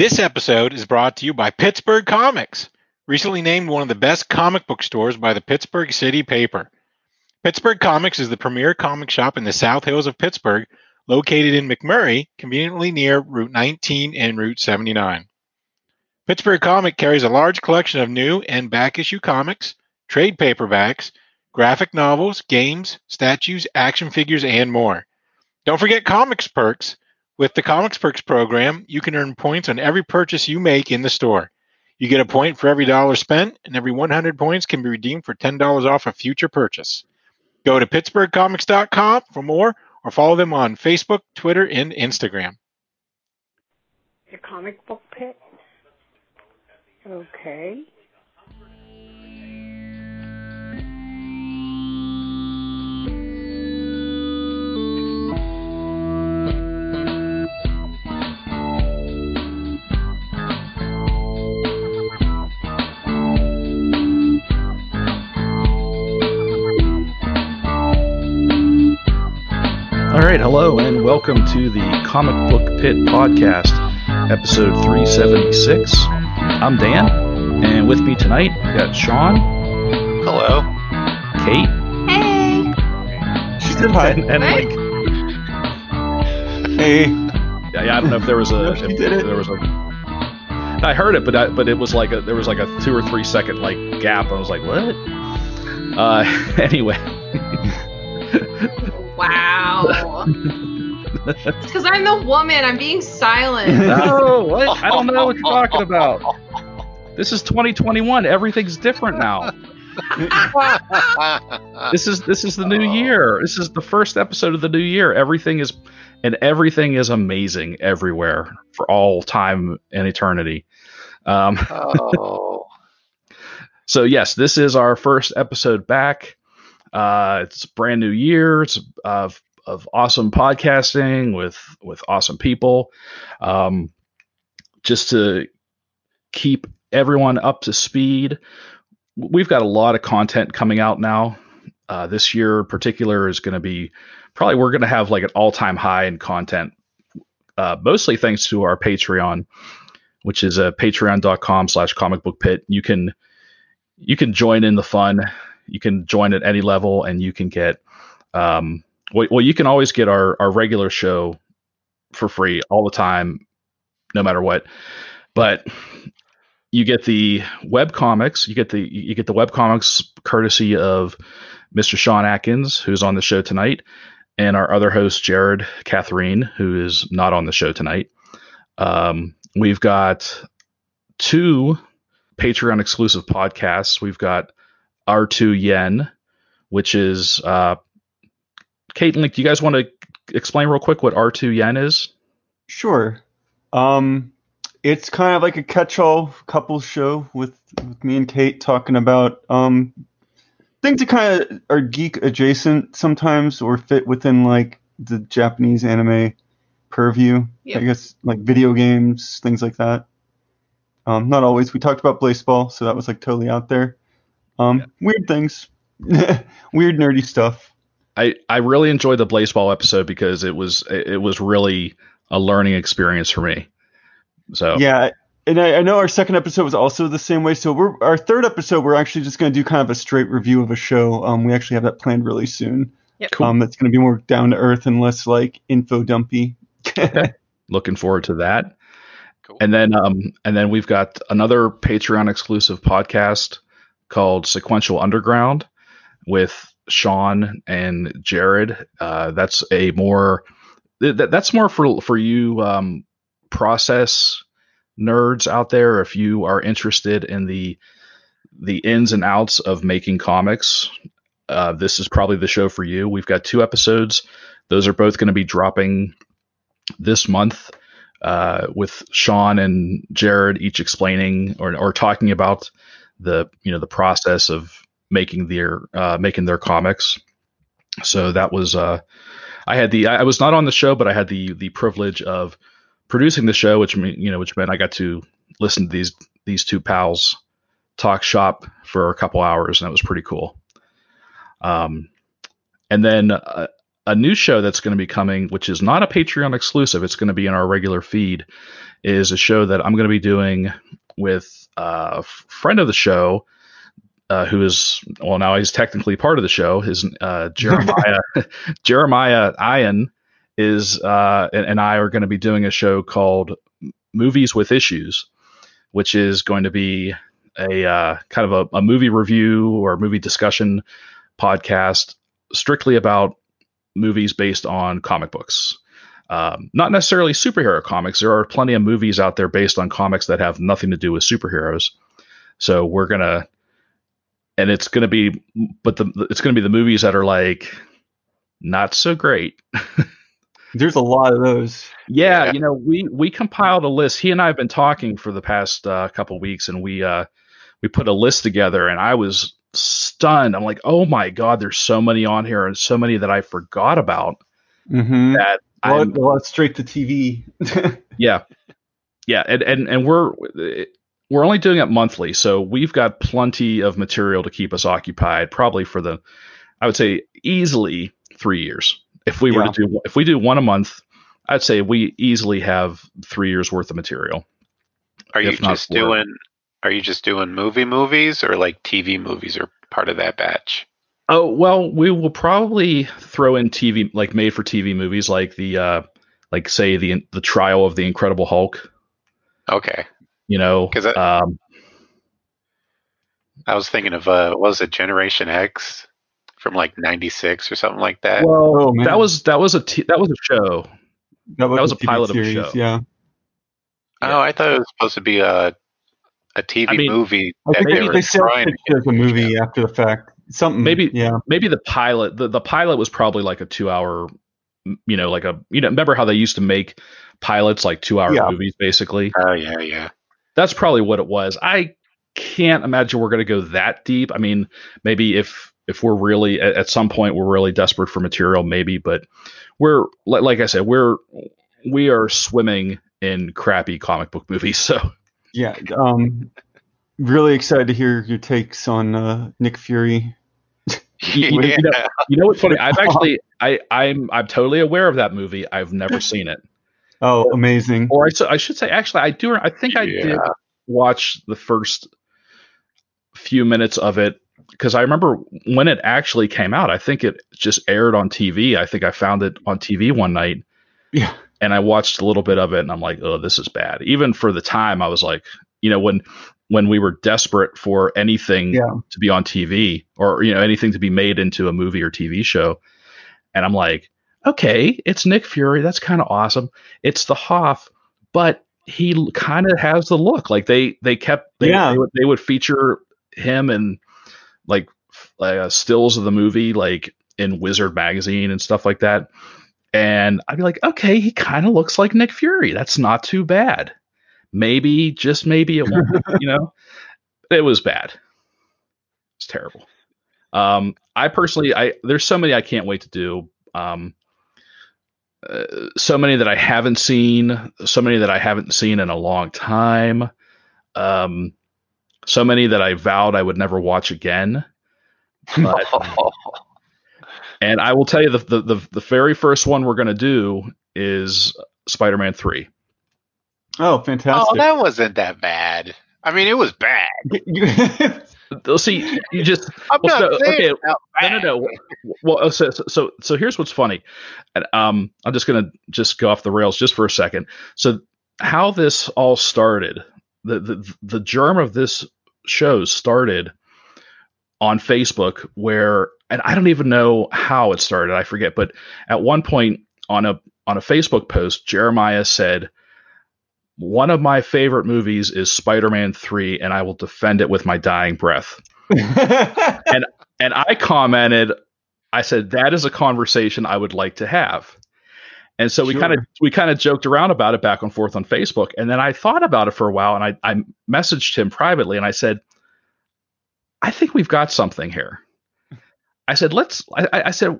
This episode is brought to you by Pittsburgh Comics, recently named one of the best comic book stores by the Pittsburgh City Paper. Pittsburgh Comics is the premier comic shop in the South Hills of Pittsburgh, located in McMurray, conveniently near Route 19 and Route 79. Pittsburgh Comic carries a large collection of new and back issue comics, trade paperbacks, graphic novels, games, statues, action figures, and more. Don't forget Comics Perks. With the Comics Perks program, you can earn points on every purchase you make in the store. You get a point for every dollar spent, and every 100 points can be redeemed for $10 off a future purchase. Go to pittsburghcomics.com for more or follow them on Facebook, Twitter, and Instagram. Your comic book pit? Okay. All right, hello, and welcome to the Comic Book Pit Podcast, episode 376. I'm Dan, and with me tonight, we got Sean, Hello. Kate, Hey. she said hi, and, and Hey. like, Hey. yeah, I don't know if there was a, No, she if did it. there was a, I heard it, but I, but it was like a, there was like a two or three second like gap. I was like, what? Uh, anyway, Wow. It's because I'm the woman. I'm being silent. no, what? I don't know what you're talking about. This is 2021. Everything's different now. this is this is the new year. This is the first episode of the new year. Everything is and everything is amazing everywhere for all time and eternity. Um, oh. so yes, this is our first episode back. Uh, it's a brand new year. It's of of awesome podcasting with with awesome people. Um, just to keep everyone up to speed, we've got a lot of content coming out now. Uh, this year in particular is going to be probably we're going to have like an all time high in content, uh, mostly thanks to our Patreon, which is uh, patreon.com slash comic book pit. You can you can join in the fun. You can join at any level, and you can get um, well, you can always get our our regular show for free all the time, no matter what. But you get the web comics. You get the you get the web comics courtesy of Mr. Sean Atkins, who's on the show tonight, and our other host Jared Catherine, who is not on the show tonight. Um, we've got two Patreon exclusive podcasts. We've got R2 Yen, which is uh, Kate and Link. Do you guys want to explain real quick what R2 Yen is? Sure. Um, it's kind of like a catch-all couple show with, with me and Kate talking about um, things that kind of are geek adjacent sometimes or fit within like the Japanese anime purview. Yep. I guess like video games, things like that. Um, not always. We talked about baseball, so that was like totally out there. Um, Weird things, weird nerdy stuff. I, I really enjoyed the baseball episode because it was it was really a learning experience for me. So Yeah, and I, I know our second episode was also the same way. So we're our third episode, we're actually just going to do kind of a straight review of a show. Um, we actually have that planned really soon. Yep. Cool. Um, it's going to be more down to earth and less like info dumpy. looking forward to that. Cool. And then um and then we've got another Patreon exclusive podcast called Sequential Underground with Sean and Jared. Uh, that's a more that, that's more for for you um, process nerds out there. If you are interested in the the ins and outs of making comics, uh, this is probably the show for you. We've got two episodes; those are both going to be dropping this month uh, with Sean and Jared each explaining or, or talking about the you know the process of making their uh, making their comics. So that was uh, I had the I was not on the show, but I had the the privilege of producing the show, which mean you know which meant I got to listen to these these two pals talk shop for a couple hours, and that was pretty cool. Um, and then uh, a new show that's going to be coming, which is not a Patreon exclusive. It's going to be in our regular feed. Is a show that I'm going to be doing with a f- friend of the show, uh, who is well now he's technically part of the show. His uh, Jeremiah Jeremiah Ian is uh, and, and I are going to be doing a show called Movies with Issues, which is going to be a uh, kind of a, a movie review or movie discussion podcast strictly about movies based on comic books. Um, not necessarily superhero comics. There are plenty of movies out there based on comics that have nothing to do with superheroes. So we're gonna, and it's gonna be, but the it's gonna be the movies that are like not so great. There's a lot of those. Yeah, Yeah. you know, we we compiled a list. He and I have been talking for the past uh, couple weeks, and we uh, we put a list together, and I was stunned. I'm like, oh my god, there's so many on here, and so many that I forgot about. Mm-hmm. That lot, I'm, straight to TV. yeah, yeah, and and and we're we're only doing it monthly, so we've got plenty of material to keep us occupied, probably for the, I would say, easily three years. If we were to do if we do one a month, I'd say we easily have three years worth of material. Are you just four. doing? Are you just doing movie movies or like TV movies are part of that batch? Oh well, we will probably throw in TV like made for TV movies, like the uh, like say the the trial of the Incredible Hulk. Okay, You know, 'Cause I- um, I was thinking of uh, what was it Generation X from like '96 or something like that. well, Oh, man. that was that was a t- that was a show. that was a TV pilot of a show. Yeah. oh, I thought it was supposed to be a a TV I mean, movie. I think they they, were they sell trying it as a movie after the fact. Something. Maybe- Yeah. Maybe the pilot the, the pilot was probably like a two hour, you know, like a you know remember how they used to make pilots like two hour Yeah. movies basically. Oh yeah, yeah. That's probably what it was. I can't imagine we're going to go that deep. I mean, maybe if if we're really at, some point we're really desperate for material, maybe, but we're li- like I said, we're we are swimming in crappy comic book movies. So Yeah. Um, really excited to hear your takes on uh, Nick Fury. You- you- yeah. you know- you know what's funny? I've actually I I'm I'm totally aware of that movie. I've never seen it, Oh, amazing. or I should say actually I do. I think I did watch the first few minutes of it because I remember when it actually came out. I think it just aired on TV. I think I found it on TV one night Yeah. and I watched a little bit of it and I'm like, oh, this is bad. Even for the time, I was like, you know, when when we were desperate for anything Yeah. to be on TV or you know anything to be made into a movie or TV show, and I'm like, okay, it's Nick Fury. That's kind of awesome. It's the Hoff, but he kind of has the look. Like they they kept they, Yeah. they, would, they would feature him and like uh, stills of the movie like in Wizard magazine and stuff like that. And I'd be like, okay, he kind of looks like Nick Fury. That's not too bad. Maybe, just maybe it won't, you know? It was bad. It's terrible. Um, I personally, I there's so many I can't wait to do. Um, uh, so many that I haven't seen, so many that I haven't seen in a long time. Um, so many that I vowed I would never watch again. But and I will tell you the the the, the very first one we're gonna do is Spider-Man three. Oh, fantastic! oh, that wasn't that bad. I mean, it was bad. They'll see you just I'm Well, not so- saying okay, no no no. Well, uh, so so so here's what's funny. And, um, I'm just gonna just go off the rails just for a second. So how this all started, the the the germ of this show started on Facebook, where and I don't even know how it started. I forget, but at one point on a on a Facebook post, Jeremiah said. One of my favorite movies is Spider-Man 3 and I will defend it with my dying breath. And and I commented, I said that is a conversation I would like to have. And so we kind of we kind of joked around about it back and forth on Facebook. And then I thought about it for a while and I, I messaged him privately and I said, I think we've got something here. I said, let's I, I I said,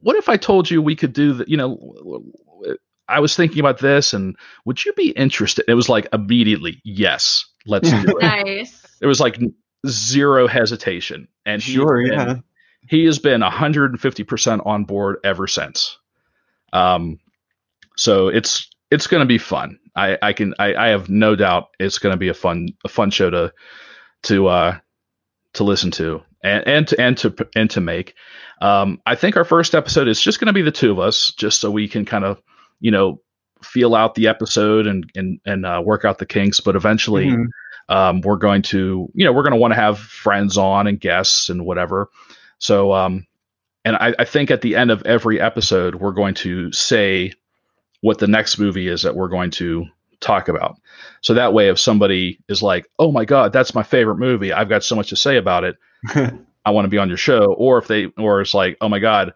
what if I told you we could do the, you know, I was thinking about this and would you be interested? It was like immediately, yes, let's do it. Nice. There was like zero hesitation. And sure, been- yeah. he has been 150% on board ever since. Um, so it's it's going to be fun. I, I can I, I have no doubt it's going to be a fun a fun show to to uh, to listen to and and to and to and to make. Um, I think our first episode is just going to be the two of us, just so we can kind of you know feel out the episode and and and uh, work out the kinks. But eventually, Mhm. um, we're going to you know we're going to want to have friends on and guests and whatever. So um, and I, I think at the end of every episode, we're going to say what the next movie is that we're going to talk about. So that way, if somebody is like, "Oh my God, that's my favorite movie. I've got so much to say about it. I want to be on your show," or if they, or it's like, "Oh my God,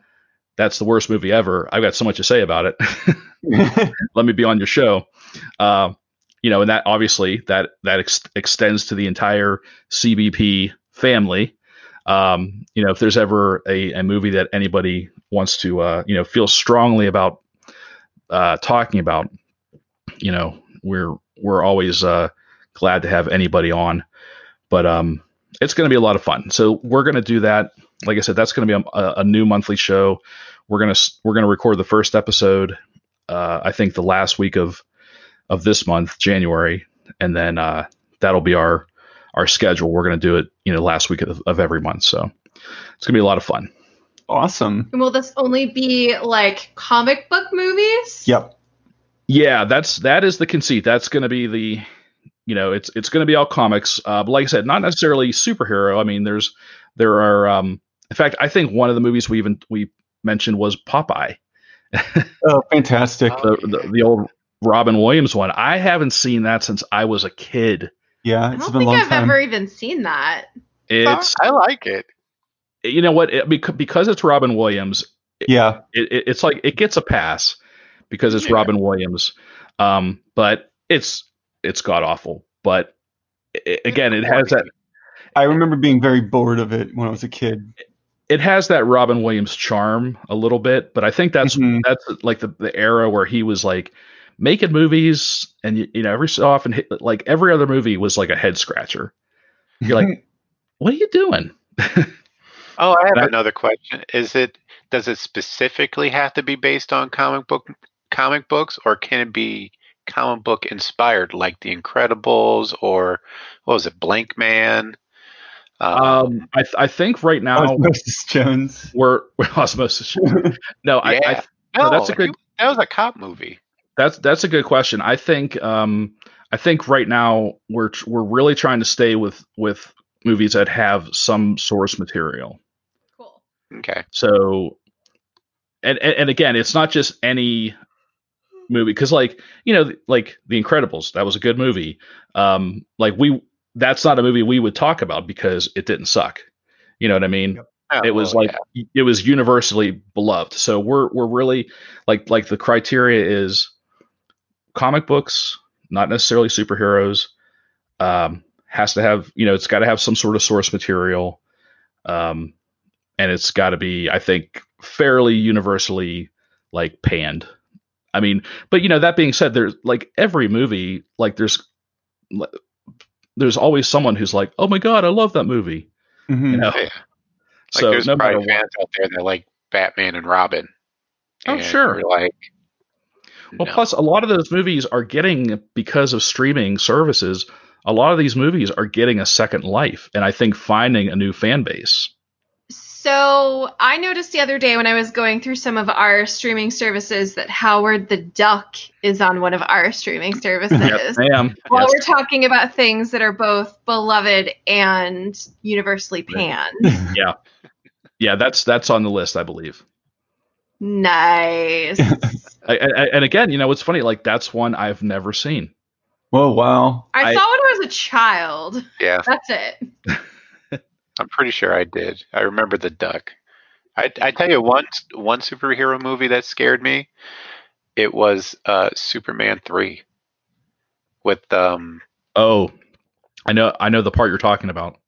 that's the worst movie ever. I've got so much to say about it. Let me be on your show." Uh, you know, and that obviously that that ex- extends to the entire CBP family. Um, you know, if there's ever a, a movie that anybody wants to, uh, you know, feel strongly about uh, talking about, you know, we're we're always uh, glad to have anybody on. But um, it's going to be a lot of fun. So we're going to do that. Like I said, that's going to be a, a new monthly show. We're gonna we're gonna record the first episode. Uh, I think the last week of of this month, January, and then uh, that'll be our our schedule. We're going to do it, you know, last week of, of every month. So it's going to be a lot of fun. awesome. And will this only be like comic book movies? Yep. Yeah, that's that is the conceit. That's going to be the, you know, it's it's going to be all comics. Uh, but like I said, not necessarily superhero. I mean, there's there are. Um, in fact, I think one of the movies we even we mentioned was Popeye, Oh, fantastic. Oh, the, the the old Robin Williams one. I haven't seen that since I was a kid. Yeah, I it's don't been a think long I've time. ever even seen that. It's I like it. you know what it, because it's Robin Williams. Yeah. it, it, it's like it gets a pass because it's Yeah. Robin Williams. Um, but it's it's god awful. But i again, it has that I remember being very bored of it when I was a kid. It has that Robin Williams charm a little bit. But I think that's Mhm. that's like the, the era where he was like making movies, and you, you know every so often hit- like every other movie was like a head scratcher. You're like, what are you doing? Oh, I have That- another question. Is it does it specifically have to be based on comic book comic books, or can it be comic book inspired, like The Incredibles, or what was it, Blank Man? Um, Um, I th- I think right now Osmosis Jones. we're, we're osmosis. No, I, I Yeah. no, no, that's a good- that was a cop movie. That's that's a good question. I think um, I think right now we're tr- we're really trying to stay with with movies that have some source material. Cool. Okay. So, and and, and again, it's not just any movie because like you know like The Incredibles that was a good movie. Um, like we that's not a movie we would talk about because it didn't suck. You know what I mean? Oh, it was like yeah. it was universally beloved. So we're we're really like like the criteria is comic books, not necessarily superheroes. Um, has to have you know it's got to have some sort of source material, um, and it's got to be I think fairly universally like panned. I mean, but you know that being said, there's like every movie like there's there's always someone who's like, oh my god, I love that movie. Mhm. You know, Yeah. Like so there's no matter probably what. fans out there that like Batman and Robin. Oh, And sure. like, Well, no. plus a lot of those movies are getting because of streaming services. A lot of these movies are getting a second life, and I think finding a new fan base. So I noticed the other day when I was going through some of our streaming services that Howard the Duck is on one of our streaming services. Yes, ma'am. While Yes. we're talking about things that are both beloved and universally panned. yeah, yeah. That's that's on the list, I believe. nice. I, I, and again, you know, it's funny. Like that's one I've never seen. Whoa, wow. I, I- saw when I was a child. yeah, That's it. I'm pretty sure I did. I remember the duck. I, I tell you one one superhero movie that scared me. It was uh, Superman three, with um Oh, I know. I know the part you're talking about.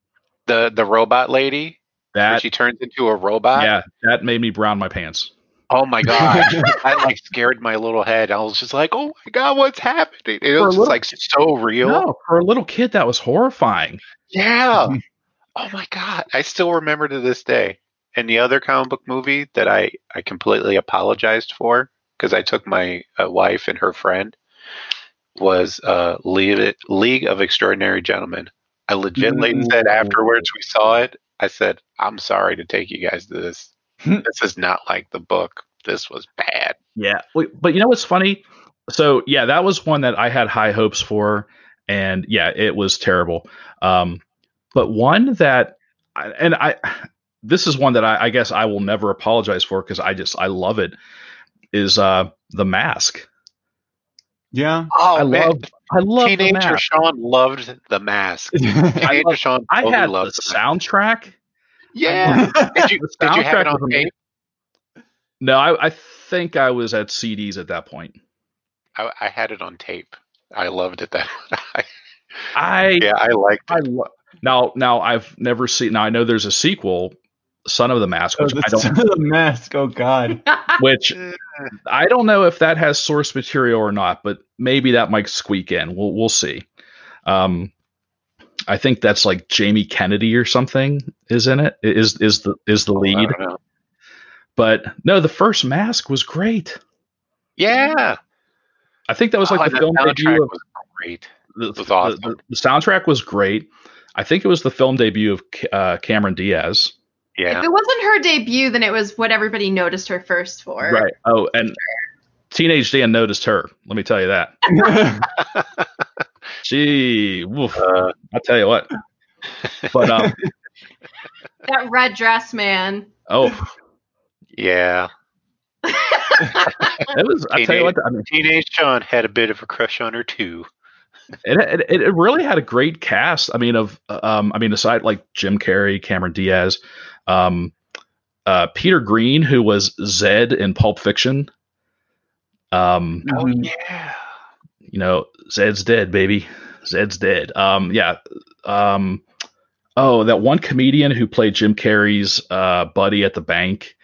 the the robot lady. That she turns into a robot. yeah, that made me brown my pants. Oh my god! I like scared my little head. I was just like, "Oh my god, what's happening?" It For was just like so real. No, for a little kid, that was horrifying. Yeah. oh my god! I still remember to this day. and the other comic book movie that I I completely apologized for because I took my uh, wife and her friend was uh, League, League of Extraordinary Gentlemen. I legitimately said afterwards we saw it, I said, I'm sorry to take you guys to this. this is not like the book. This was bad. Yeah, but you know what's funny? So yeah, that was one that I had high hopes for, and yeah, it was terrible. Um, but one that, and I, this is one that I, I guess I will never apologize for because I just I love it. Is uh the mask? Yeah. Oh I man, love I love the Teenager mask. Sean loved the mask. I, Teenager love, Sean I had the loved the mask. soundtrack. Yeah. Did you, The did you have it on tape? No, I, I think I was at CDs at that point. I, I had it on tape. I loved it. That I yeah, I liked I it. lo- now now I've never seen. Now I know there's a sequel, Son of the Mask, Oh, which the I don't son of the mask. Oh God. which I don't know if that has source material or not, but maybe that might squeak in. We'll we'll see. Um, I think that's like Jamie Kennedy or something is in it. Is is the is the lead? don't. But no, the first Mask was great. Yeah. I think that was like Oh, the and the film soundtrack debut of was great. the, was the- awesome. the- the soundtrack was great. I think it was the film debut of uh, Cameron Diaz. Yeah. If it wasn't her debut, then it was what everybody noticed her first for. Right. Oh, and Teenage Dan noticed her. Let me tell you that. Gee, woof, Uh, I'll tell you what. But um, That red dress man. oh, yeah. it was. I tell you what. I mean, Teenage John had a bit of a crush on her too. It, it it really had a great cast. I mean, of um, I mean, aside like Jim Carrey, Cameron Diaz, um, uh, Peter Greene, who was Zed in Pulp Fiction. Um, Oh Mhm. yeah. you know, Zed's dead, baby. Zed's dead. Um, yeah. Um, oh, that one comedian who played Jim Carrey's uh, buddy at the bank.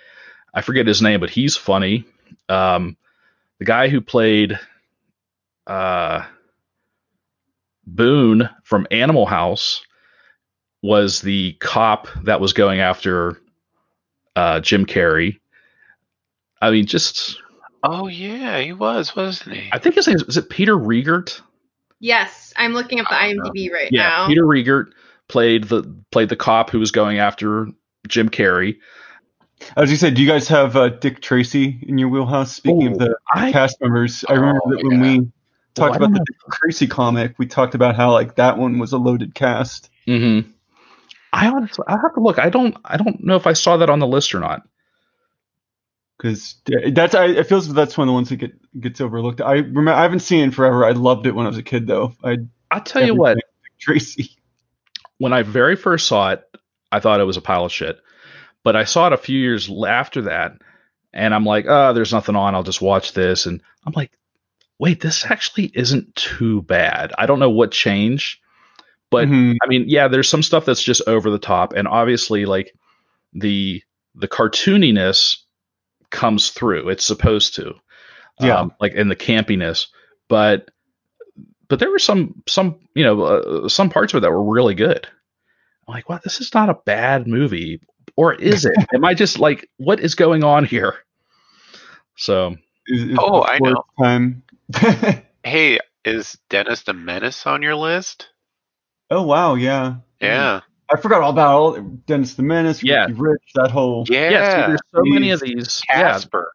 I forget his name, but he's funny. Um, the guy who played uh, Boone from Animal House was the cop that was going after uh, Jim Carrey. I mean, just Oh yeah, he was, wasn't he? I think his name is, is it Peter Riegert? Yes, I'm looking up the I don't IMDb right yeah, now. Peter Riegert played the played the cop who was going after Jim Carrey. As you gonna do you guys have uh, Dick Tracy in your wheelhouse? Speaking Ooh, of the I cast members, I remember Oh, that when we Well, talked I about the know. Tracy comic, we talked about how like that one was a loaded cast. Mm-hmm. I honestly, I have to look. I don't, I don't know if I saw that on the list or not. Because that's I it feels that's one of the ones that get gets overlooked. I remember I haven't seen it in forever. I loved it when I was a kid though. I I'll tell you what. Tracy. When I very first saw it, I thought it was a pile of shit. But I saw it a few years after that, and I'm like, oh, there's nothing on. I'll just watch this. And I'm like, wait, this actually isn't too bad. I don't know what changed, but Mhm. I mean, yeah, there's some stuff that's just over the top, and obviously, like the the cartooniness comes through. It's supposed to, Yeah. um, like in the campiness, but but there were some some you know uh, some parts of it that were really good. I'm like, wow, this is not a bad movie, or is it? Am I just like, what is going on here? So Is- is Oh, I know. Time. Hey, is Dennis the Menace on your list? oh wow, yeah. Yeah. I forgot all about all Dennis the Menace, Yeah. Richie Rich, that whole. Yeah. yeah, see, there's so many of Jeez. these. Yeah, Casper.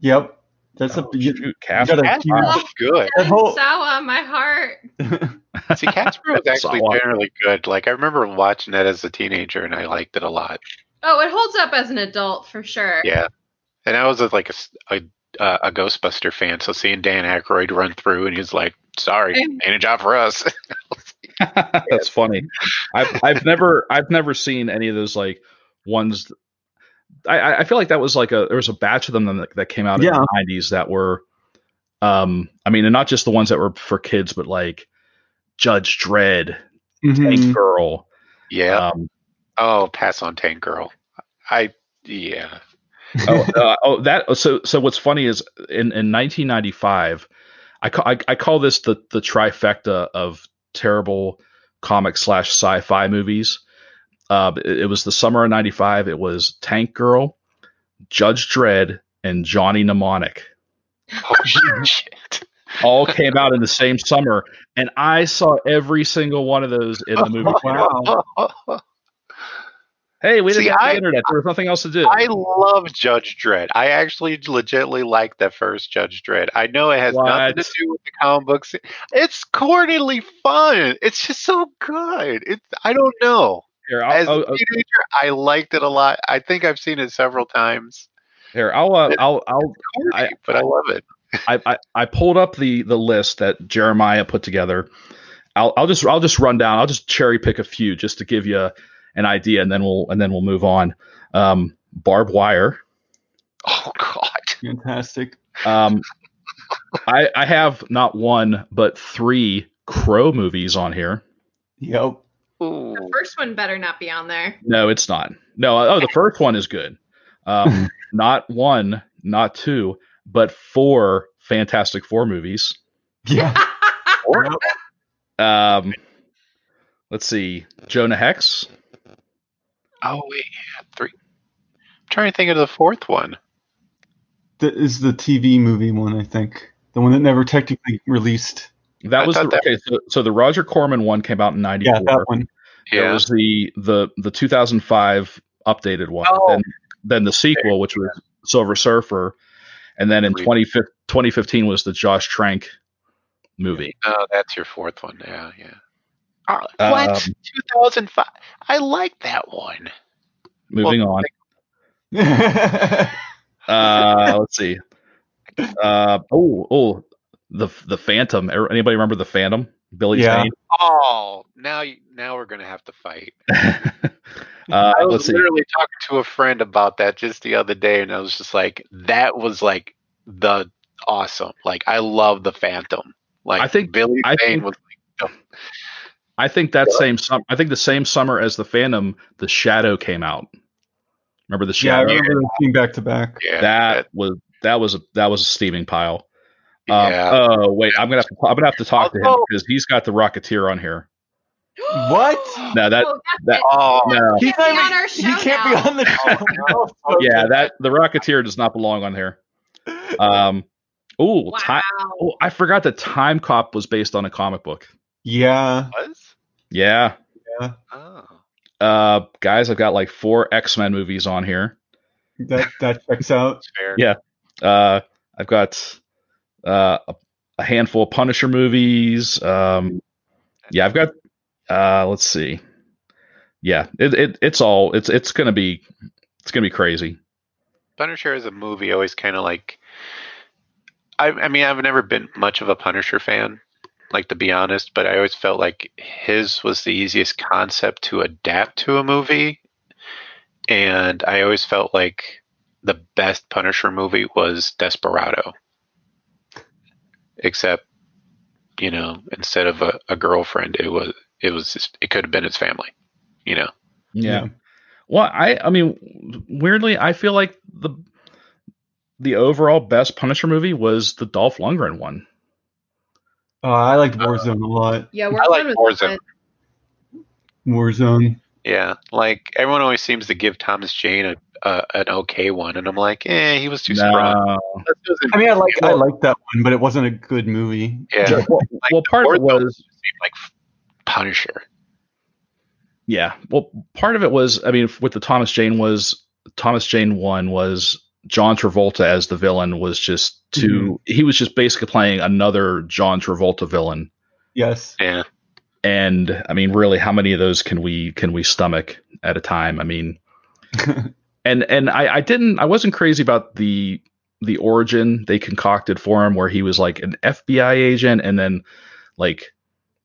Yep. That's Oh, a you, shoot, you Casper. gotta Casper huge- was good. That whole- Sawa, my heart. See, Casper was actually Saw it. generally good. Like I remember watching it as a teenager, and I liked it a lot. Oh, it holds up as an adult for sure. Yeah, and I was a, like a s- a, uh, a Ghostbuster fan, so seeing Dan Aykroyd run through, and he's like, "Sorry, ain't a job for us." That's funny. I've I've never I've never seen any of those like ones. I- I I feel like that was like a there was a batch of them that, that came out in the nineties that were, um, I mean, and not just the ones that were for kids, but like Judge Dredd, Mhm. Tank Girl. yeah. Um, oh, pass on Tank Girl. I yeah. Oh, uh, oh, that. So so what's funny is in in 1995, I call I, I call this the the trifecta of terrible comic slash sci-fi movies. Uh, it, it was the summer of '95. It was Tank Girl, Judge Dredd, and Johnny Mnemonic. Oh shit! All came out in the same summer, and I saw every single one of those in the movie. Wow. Hey, we didn't See, have the I- internet. There was nothing else to do. I love Judge Dredd. I actually legitimately like the first Judge Dredd. I know it has nothing to do with the comic books. It's cornily fun. It's just so good. It's I don't know. here, I'll, As a I'll- teenager, I liked it a lot. I think I've seen it several times. here, I'll, uh, I'll, I'll, Corny, I- but I love it. I, I, I pulled up the the list that Jeremiah put together. I'll, I'll just I'll just run down. I'll just cherry pick a few just to give you an idea, and then we'll and then we'll move on. Um, Barb Wire. Oh God. Fantastic. Um, I I have not one but three Crow movies on here. Yep. Ooh. The first one better not be on there. No, it's not. No, oh, the first one is good. Um, not one, not two, but four Fantastic Four movies. Yeah. Yep. Um, let's see, Jonah Hex. Oh wait, yeah, three. I'm trying to think of the fourth one. That is the TV movie one, I think. The one that never technically released. That I was the, thought that- okay. So, so the Roger Corman one came out in '94. Yeah, that one. There Yeah. was the the the 2005 updated one. Oh. Then then the sequel, which was Silver Surfer, and then in Agreed. 2015 2015 was the Josh Trank movie. Oh, that's your fourth one. Yeah, yeah. Oh, Um, what? 2005. I like that one. Moving Well, on. Uh, let's see. Uh, oh, oh, the the Phantom. Er- Anybody remember the Phantom? Billy Yeah. Zane. Oh, now you, now we're gonna have to fight. uh, I was let's see. literally talking to a friend about that just the other day, and I was just like, that was like the awesome. Like I love the Phantom. Like I think- Billy I Zane think- was like, I think that same summer. I think the same summer as the Phantom, the Shadow came out. Remember the Shadow? yeah, I remember them being back to back. yeah, that was that was a that was a steaming pile. that- Um, yeah. Oh wait, I'm gonna have to I'm gonna have to talk to him because he's got the Rocketeer on here. What? No, that Oh, that it. oh, no, He's can't be on our show he can't now. be on the show. now. yeah, that the Rocketeer does not belong on here. Um, oh, Wow. time. Oh, I forgot that Timecop was based on a comic book. Yeah. was? Yeah, Yeah. Oh. uh, guys, I've got like four X Men movies on here. That that checks out. Fair. Yeah. Uh, I've got uh, a, a handful of Punisher movies. Um, yeah, I've got. Uh, let's see. Yeah, it, it it's all it's it's gonna be it's gonna be crazy. Punisher as a movie always kind of like. I, I mean, I've never been much of a Punisher fan, like to be honest, but I always felt like his was the easiest concept to adapt to a movie. And I always felt like the best Punisher movie was Desperado. Except, you know, instead of a, a girlfriend, it was it was just, it could have been his family, you know. Yeah. Well, I I mean, weirdly, I feel like the the overall best Punisher movie was the Dolph Lundgren one. Uh, I liked Warzone a lot. Yeah, I Warzone like was Warzone. Warzone. Yeah, like everyone always seems to give Thomas Jane a, a an okay one, and I'm like, eh, he was too strong. No. That doesn't I mean, I like I feel- like that one, but it wasn't a good movie. Yeah, Well, like well, part of it was seemed like Punisher. Yeah. Well, part of it was, I mean, with the Thomas Jane was Thomas Jane one was John Travolta as the villain was just too. Mm-hmm. He was just basically playing another John Travolta villain. Yes. Yeah, And I mean, really, how many of those can we can we stomach at a time? I mean, and and I, I didn't I wasn't crazy about the the origin they concocted for him where he was like an FBI agent and then like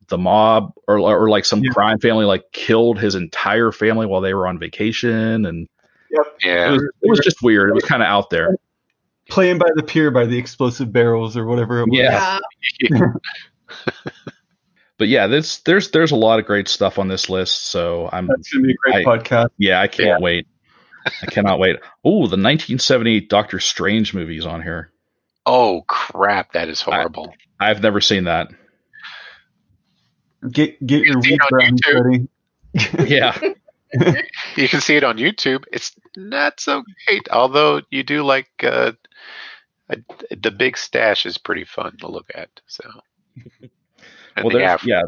the mob or or like some Yeah. crime family like killed his entire family while they were on vacation and it yeah. was it was just weird it was kind of out there Playing by the pier by the explosive barrels or whatever it was. Yeah. but yeah there's there's there's a lot of great stuff on this list so I'm That's gonna be a great I- podcast. yeah I can't Yeah. wait I cannot wait oh the 1978 Doctor Strange movies on here Oh crap, that is horrible. I've never seen that Get get your see weed it on brownies YouTube. ready. yeah you can see it on YouTube. It's not so great, although you do like uh, uh, the big stash is pretty fun to look at. So, and well, the there's, Afro- yeah,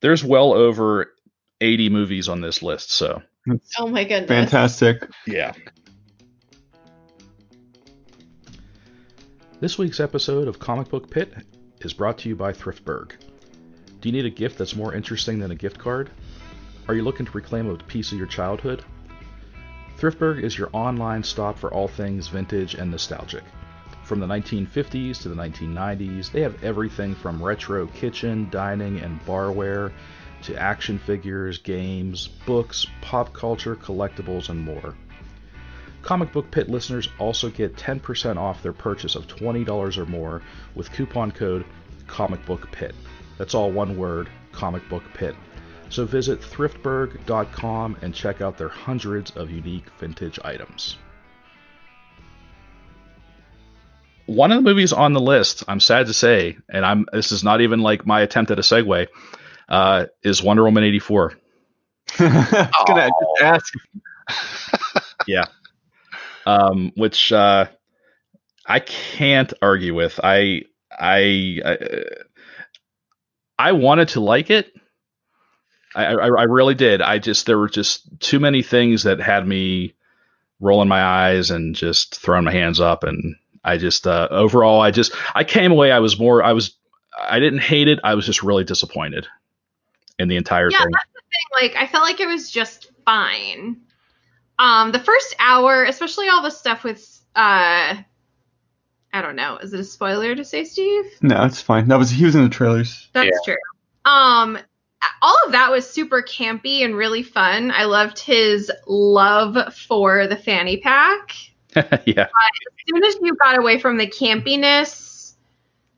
there's well over 80 movies on this list. So It's Oh my goodness. fantastic. yeah. This week's episode of Comic Book Pit is brought to you by Thriftburg. Do you need a gift that's more interesting than a gift card? Are you looking to reclaim a piece of your childhood? Thriftburg is your online stop for all things vintage and nostalgic. From the 1950s to the 1990s, they have everything from retro kitchen, dining, and barware to action figures, games, books, pop culture, collectibles, and more. Comic Book Pit listeners also get 10% off their purchase of $20 or more with coupon code Comic Book Pit. That's all one word, Comic Book Pit. So visit thriftburg.com and check out their hundreds of unique vintage items. One of the movies on the list, I'm sad to say, and I'm this is not even like my attempt at a segue, uh, is Wonder Woman 84. I was gonna just ask. yeah. Um, which uh, I can't argue with. I I I, I wanted to like it. I, I I really did. I just there were just too many things that had me rolling my eyes and just throwing my hands up and I just uh, overall I just I came away I was more I was I didn't hate it I was just really disappointed in the entire Yeah, thing. that's the thing. Like, I felt like it was just fine. Um, the first hour, especially all the stuff with, uh, I don't know, is it a spoiler to say, Steve? No, it's fine. That was he was in the trailers. That's true. Um, all of that was super campy and really fun. I loved his love for the fanny pack. yeah. As soon as you got away from the campiness,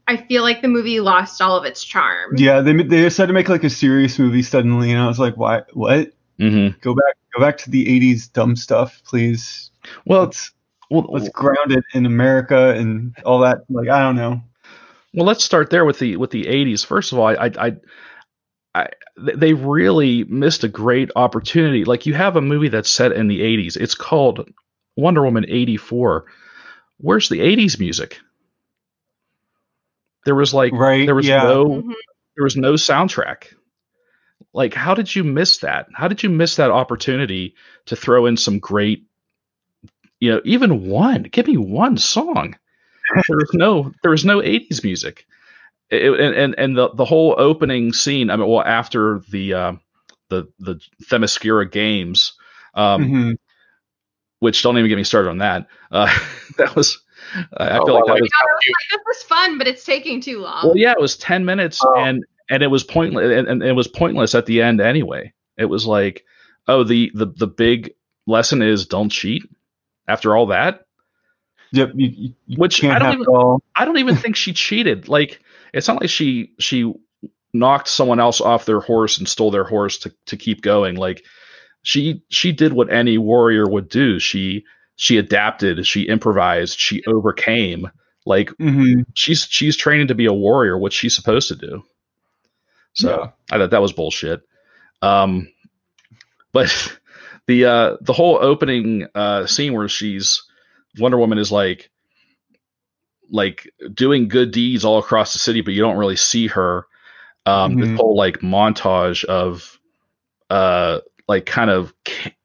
I feel like the movie lost all of its charm. Yeah, they they decided to make like a serious movie suddenly, and I was like, why? What? Mm-hmm. Go back, go back to the '80s dumb stuff, please. Well, Let's well, let's ground it in America and all that. Like I don't know. Well, let's start there with the with the 80s. First of all, I, I, I, I they really missed a great opportunity. Like you have a movie that's set in the 80s. It's called Wonder Woman 84. Where's the 80s music? There was like Right, there was yeah. no Mhm. there was no soundtrack. Like how did you miss that? How did you miss that opportunity to throw in some great you know, even one. Give me one song. There was no there was no 80s music. It, and and and the the whole opening scene, I mean well after the uh, the the Themyscira games um Mhm. which don't even get me started on that. Uh, that was I I Oh, feel like well, that like- was I was like, this is fun, but it's taking too long. well, yeah, it was ten minutes, Oh. and and it was pointless, and, and it was pointless at the end anyway. It was like, oh, the the the big lesson is don't cheat. After all that, Yep. You, you, you Which can't I don't have even- I don't even think she cheated. Like, it's not like she she knocked someone else off their horse and stole their horse to to keep going. Like, she she did what any warrior would do. She she adapted, she improvised, she overcame. Like, hmm she's she's training to be a warrior. what she's supposed to do? So Yeah. I thought that was bullshit. Um, but the uh, the whole opening uh, scene where she's Wonder Woman is like like doing good deeds all across the city, but you don't really see her. Um, This Mhm. whole like montage of uh, like kind of ca-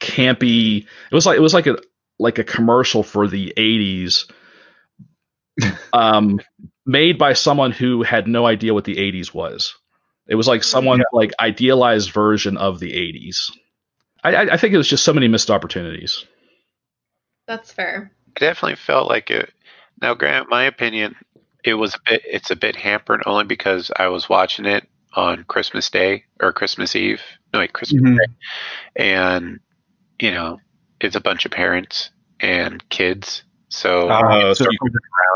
campy. It was like it was like a like a commercial for the 80s um, made by someone who had no idea what the 80s was. It was like someone's like idealized version of the 80s. I, I I think it was just so many missed opportunities. That's fair. I definitely felt like it. Now, Grant, my opinion, it was a bit. It's a bit hampered only because I was watching it on Christmas Day or Christmas Eve. No, wait, Christmas Mhm. Day, and you know, it's a bunch of parents and kids, so Uh, so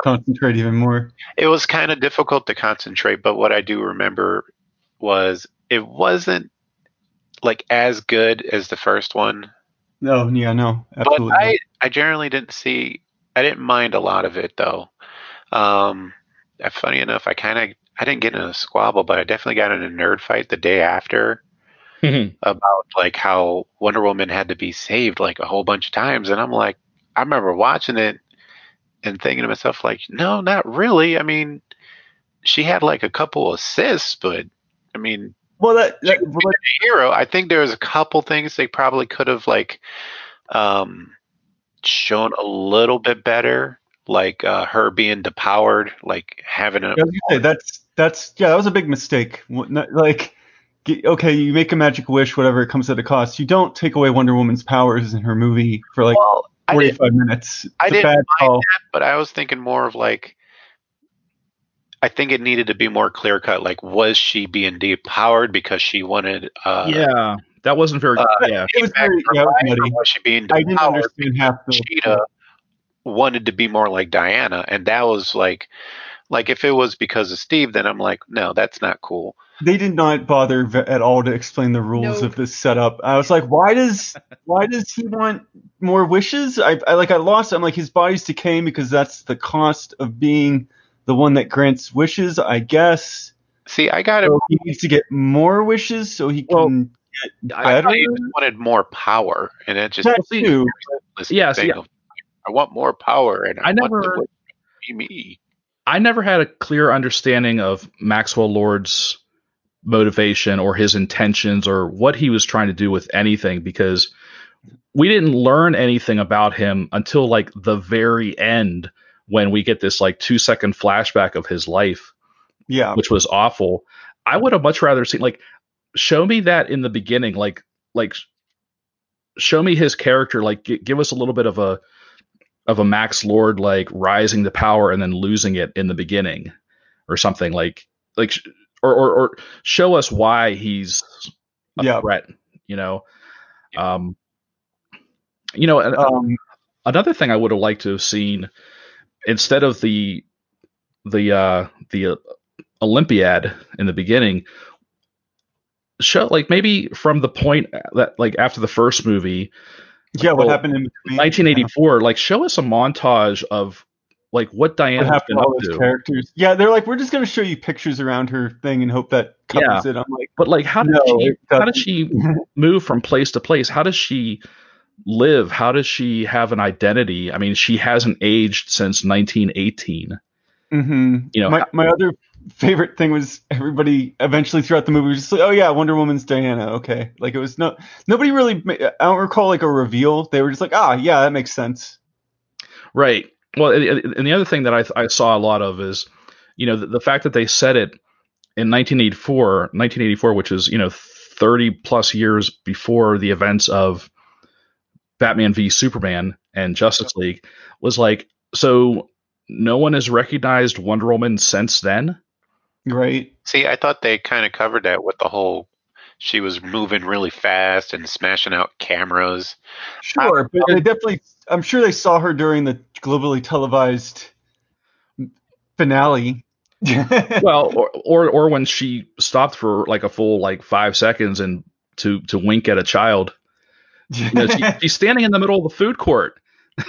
concentrate even more. it was kind of difficult to concentrate. But what I do remember was it wasn't like as good as the first one No, yeah, no, absolutely. but I, I generally didn't see I didn't mind a lot of it though. Um, uh, funny enough, I kind of I didn't get in a squabble, but I definitely got in a nerd fight the day after about like how Wonder Woman had to be saved like a whole bunch of times, and I'm like, I remember watching it and thinking to myself like, no, not really. I mean, she had like a couple assists, but I mean, Well, that, that- hero. I think there was a couple things they probably could have like um shown a little bit better, like uh, her being depowered, like having a. was say that's that's yeah, that was a big mistake. Like, g- okay, you make a magic wish, whatever it comes at a cost. You don't take away Wonder Woman's powers in her movie for like well, 45 minutes. It's I a didn't bad mind call. but I was thinking more of like. I think it needed to be more clear cut. Like, was she being depowered because she wanted? Uh, yeah, that wasn't very. uh, yeah, It was very her yeah, it was life, or muddy. was she being I didn't understand half the. Cheetah wanted to be more like Diana, and that was like, like if it was because of Steve, then I'm like, no, that's not cool. They did not bother v- at all to explain the rules No. of this setup. I was like, why does why does he want more wishes? I, I like I lost. I'm like his body's decaying because that's the cost of being the one that grants wishes. I guess. See, I got it. So he needs to get more wishes so he Well, can I- I better. thought you just wanted more power, and it just That see, too. this Yeah, of, I want more power, and I, I never- the wish to be me. I never had a clear understanding of Maxwell Lord's motivation or his intentions or what he was trying to do with anything because we didn't learn anything about him until like the very end when we get this like two second flashback of his life Yeah. which was awful. I would have much rather seen like show me that in the beginning, like like show me his character, like gi- give us a little bit of a of a Max Lord like rising to power and then losing it in the beginning or something like like sh- or or, or show us why he's a Yeah. threat, you know. Um you know, Um, another thing I would have liked to have seen instead of the the uh the uh, Olympiad in the beginning show like maybe from the point that like after the first movie yeah. What well, happened in between? 1984 like show us a montage of like what What Diana's happened been to up all those to characters? Yeah, they're like, we're just gonna show you pictures around her thing and hope that covers it. I'm like, but like how did No, she how doesn't. she move from place to place how does she live how does she have an identity i mean she hasn't aged since 1918 hmm You know, my my other favorite thing was everybody eventually throughout the movie was just like, oh yeah, Wonder Woman's Diana. Okay, like it was no nobody really. I don't recall like a reveal. They were just like, ah, yeah, that makes sense. Right. Well, and- the other thing that I, I saw a lot of is, you know, the, the fact that they said it in 1984, 1984, which is, you know, 30 plus years before the events of Batman v Superman and Justice League, was like, so no one has recognized Wonder Woman since then. Right. See, I thought they kind of covered that with the whole. She was moving really fast and smashing out cameras. Sure, but they definitely. I'm sure they saw her during the globally televised finale. Well, or, or or when she stopped for like a full like five seconds and to to wink at a child. You know, she, she's standing in the middle of the food court.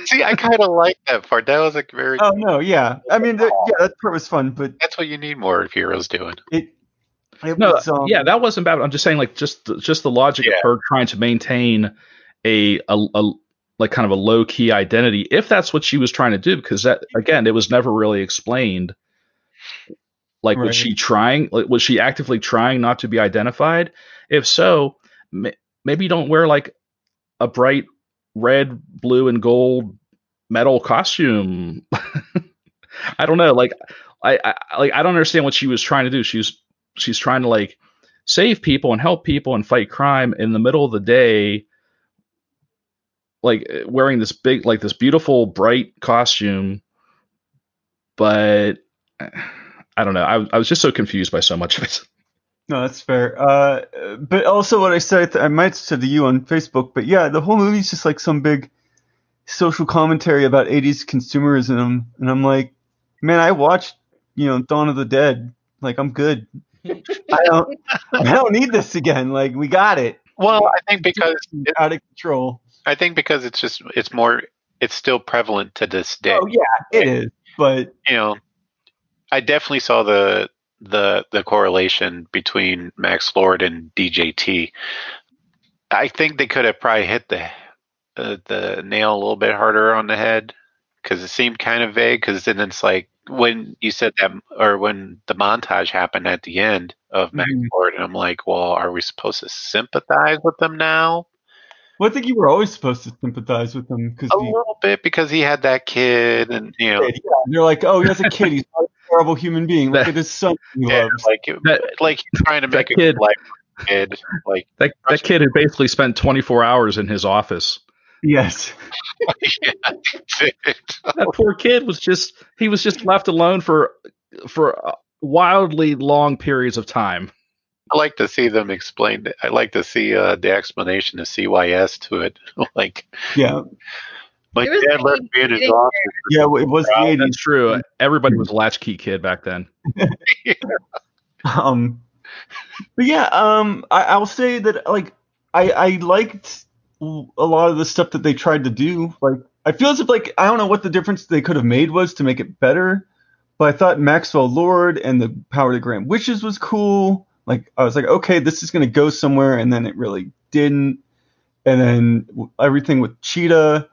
See, I kind of like that part. That was like very. oh no, yeah. I mean, the, yeah, that part was fun, but That's what you need more of heroes doing. it. It No, was, um, yeah, that wasn't bad. I'm just saying, like, just just the logic Yeah. of her trying to maintain a, a a like kind of a low key identity, if that's what she was trying to do, because that again, it was never really explained. Like, Right. was she trying? Like, was she actively trying not to be identified? If so, ma- maybe don't wear like a bright red, blue, and gold metal costume. I don't know. Like, I, I like I don't understand what she was trying to do. She's she's trying to like save people and help people and fight crime in the middle of the day like wearing this big like this beautiful bright costume but i don't know i, I was just so confused by so much of it No, that's fair. Uh, but also what I said, I might have said to you on Facebook, but yeah, the whole movie's just like some big social commentary about 80s consumerism, and I'm like, man, I watched, you know, Dawn of the Dead. Like, I'm good. I don't, I don't need this again. Like, we got it. Well, I think because It's out of control. I think because it's just it's more it's still prevalent to this day. Oh yeah, it is. But You know, I definitely saw the the the correlation between Max Lord and DJT. I think they could have probably hit the uh, the nail a little bit harder on the head because it seemed kind of vague. Because then it's like when you said that, or when the montage happened at the end of Max Mhm. Lord, and I'm like, well, are we supposed to sympathize with them now? Well, I think you were always supposed to sympathize with him because A little bit because he had that kid, and you know, yeah. they're like, oh, he has a kid. He's not a terrible human being. Look That- at his son yeah, like That- like trying to that make a kid- good life for kid. Like That that kid had basically spent 24 hours in his office. Yes. yeah. That poor kid was just he was just left alone for for uh, wildly long periods of time. I like to see them explain. it. I like to see uh, the explanation, of CYS to it. like, Yeah. My It was dad left like me in his office. Yeah. It was the That's 80s. true. Everybody was a latchkey kid back then. Um, but yeah, um, I, I'll say that like I I liked a lot of the stuff that they tried to do. Like I feel as if like I don't know what the difference they could have made was to make it better, but I thought Maxwell Lord and the Power to Grant Wishes was cool. Like I was like, okay, this is gonna go somewhere, and then it really didn't. And then everything with Cheetah,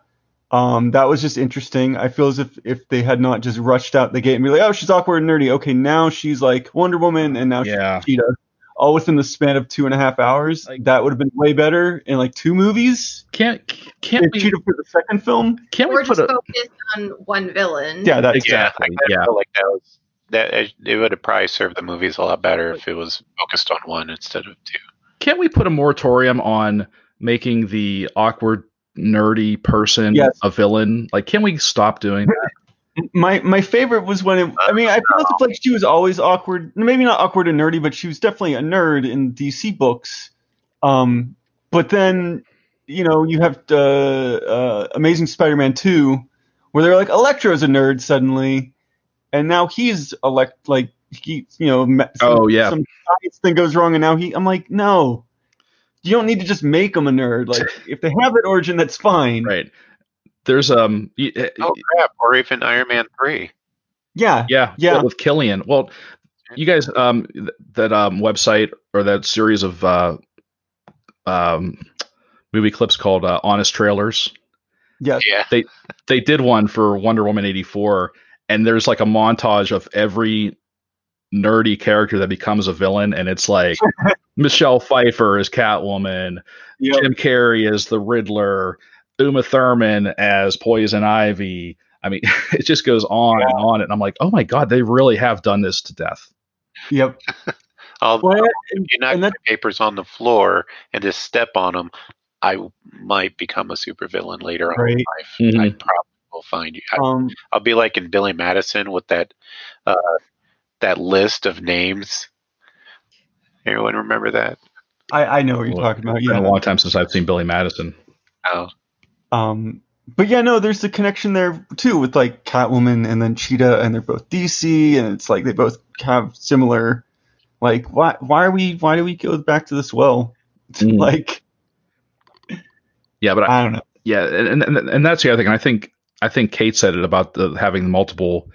um, that was just interesting. I feel as if if they had not just rushed out the gate and be like, oh, she's awkward and nerdy. Okay, now she's like Wonder Woman, and now Yeah. she's Cheetah, all within the span of two and a half hours. Like- that would have been way better in like two movies. Can't can't If we Cheetah for the second film, can't Or we put just a focus on one villain. yeah, that's Exactly, Yeah, I yeah. feel like that was that. It, it would have probably served the movies a lot better if it was focused on one instead of two. can't we put a moratorium on making the awkward nerdy person Yes. a villain? Like can we stop doing that? My my favorite was when it. I mean, I feel as like she was always awkward. Maybe not awkward and nerdy, but she was definitely a nerd in DC books. Um, but then you know you have uh, uh, Amazing Spider-Man two, where they're like Electro's a nerd suddenly, and now he's elect like he you know ma- some, Oh, yeah. some science thing goes wrong and now he. I'm like no. You don't need to just make them a nerd. Like if they have that origin, that's fine. Right. There's um y- uh, Oh crap! Or even Iron Man three. Yeah. yeah Yeah. with Killian. Well, you guys um th- that um website or that series of uh um movie clips called uh, Honest Trailers. Yeah. Yeah, They did one for Wonder Woman 84 and there's like a montage of every nerdy character that becomes a villain and it's like Michelle Pfeiffer as Catwoman, Yeah. Jim Carrey as the Riddler, Uma Thurman as Poison Ivy. I mean, it just goes on and on, and I'm like, oh my god, they really have done this to death. Yep. although Well, if you knock and my papers on the floor and just step on them, I might become a supervillain later on in Right. life. Mhm. I probably will find you. I, Um, I'll be like in Billy Madison with that uh, that list of names. Anyone remember that? I, I know what you're talking about. It's been a long time since I've seen Billy Madison. Oh, Um, but yeah, no, there's the connection there too with like Catwoman and then Cheetah, and they're both DC, and it's like they both have similar. Like, why? Why are we? Why do we go back to this well? Mm. Like, Yeah, but I, I don't know. yeah, and, and and that's the other thing. I think I think Kate said it about the having multiple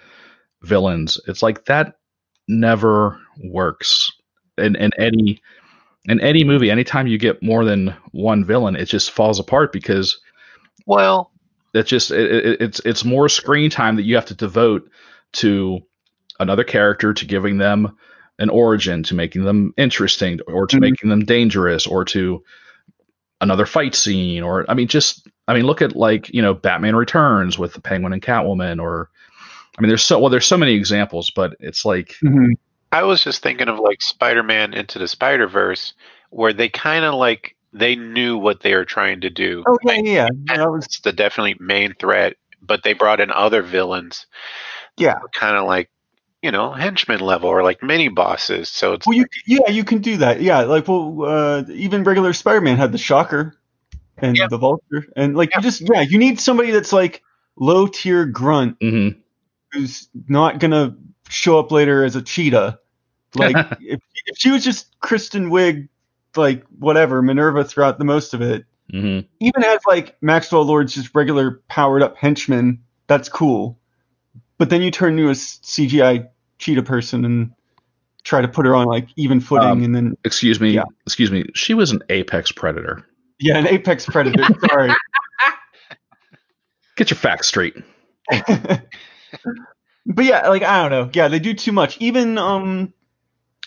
villains. It's like that never works in any in any movie. Anytime you get more than one villain, it just falls apart because well, it's just it, it, it's it's more screen time that you have to devote to another character to giving them an origin to making them interesting or to Mhm. making them dangerous or to another fight scene or i mean just i mean look at like you know batman returns with the penguin and catwoman or i mean there's so well there's so many examples but it's like Mhm. I was just thinking of like Spider-Man into the Spider-Verse, where they kind of like they knew what they were trying to do. Oh yeah, Like, yeah, yeah. That was it's the definitely main threat, but they brought in other villains, yeah. kind of like you know henchmen level or like mini bosses. So it's Well, you yeah, you can do that. Yeah, like well, uh, even regular Spider-Man had the Shocker and Yeah. the Vulture, and like Yeah. you just yeah, you need somebody that's like low tier grunt mhm. who's not gonna show up later as a cheetah. Like if, if she was just Kristen Wiig, like whatever Minerva throughout the most of it, Mhm. even as like Maxwell Lord's just regular powered up henchman, that's cool. But then you turn into a CGI cheetah person, and try to put her on like even footing, Um, and then Excuse me. Yeah. Excuse me. She was an apex predator. yeah, an apex predator. Sorry. Get your facts straight. but yeah, like I don't know. Yeah, they do too much. Even um,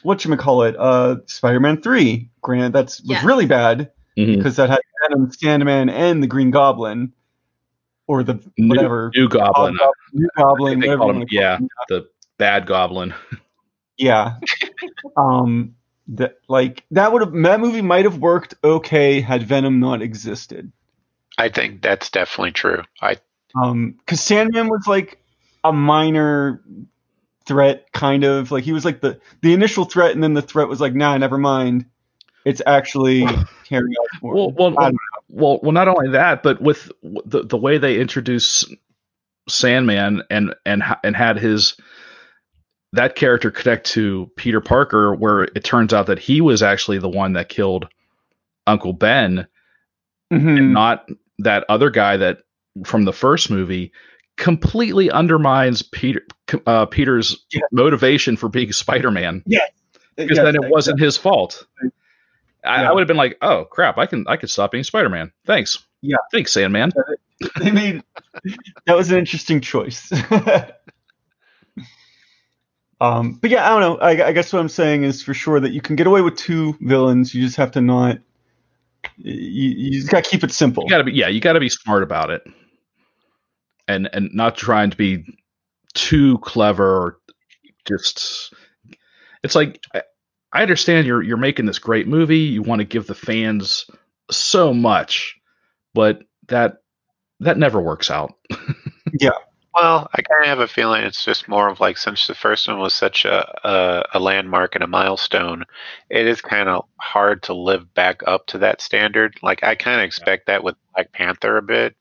what you call it? Uh, Spider-Man Three. Granted, that's was really bad because that had Venom, Sandman, and the Green Goblin, or the New- whatever New, Goblin. Hobgoblin, New Goblin, they whatever him- wanna yeah. him. The bad goblin. Yeah. um that like that would have that movie might have worked okay had Venom not existed. I think that's definitely true. I Um cuz Sandman was like a minor threat kind of like he was like the the initial threat and then the threat was like nah never mind. It's actually Harry Osborn. Well, well, don't well, well, not only that, but with the the way they introduce Sandman and and and had his that character connect to Peter Parker, where it turns out that he was actually the one that killed Uncle Ben, Mhm. and not that other guy that from the first movie completely undermines Peter uh, Peter's Yeah. motivation for being Spider-Man Yeah, because Yes, then it wasn't his fault. I, Yeah. I would have been like, "Oh crap, I can I can stop being Spider-Man. Thanks, Yeah. thanks, Sandman." they made that was an interesting choice. um, but yeah, I don't know. I, I guess what I'm saying is for sure that you can get away with two villains. You just have to not. You, you just gotta keep it simple. You gotta be yeah, you gotta be smart about it, and and not trying to be too clever or just. It's like I, I understand you're you're making this great movie. You want to give the fans so much, but that that never works out. Yeah. Well, I kind of have a feeling it's just more of like since the first one was such a a, a landmark and a milestone, it is kind of hard to live back up to that standard. Like I kind of expect that with Black Panther a bit,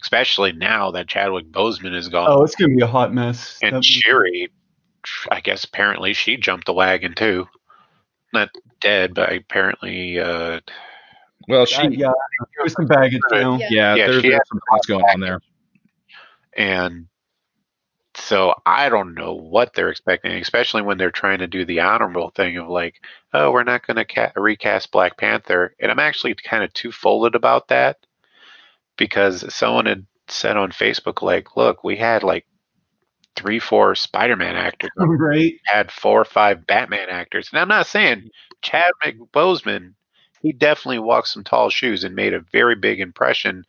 especially now that Chadwick Boseman is gone oh, it's gonna be a hot mess. and That- Shuri. I guess apparently she jumped the wagon too. Not dead, but apparently uh, Well, she uh, yeah, there's some baggage now. Yeah. yeah, Yeah, there's, there's some things going on there. And so I don't know what they're expecting, especially when they're trying to do the honorable thing of like, oh, we're not going to ca- recast Black Panther. And I'm actually kind of two folded about that because someone had said on Facebook, like, look, we had like three, four Spider Man actors, Right? had four or five Batman actors. And I'm not saying Chad Boseman, he definitely walked some tall shoes and made a very big impression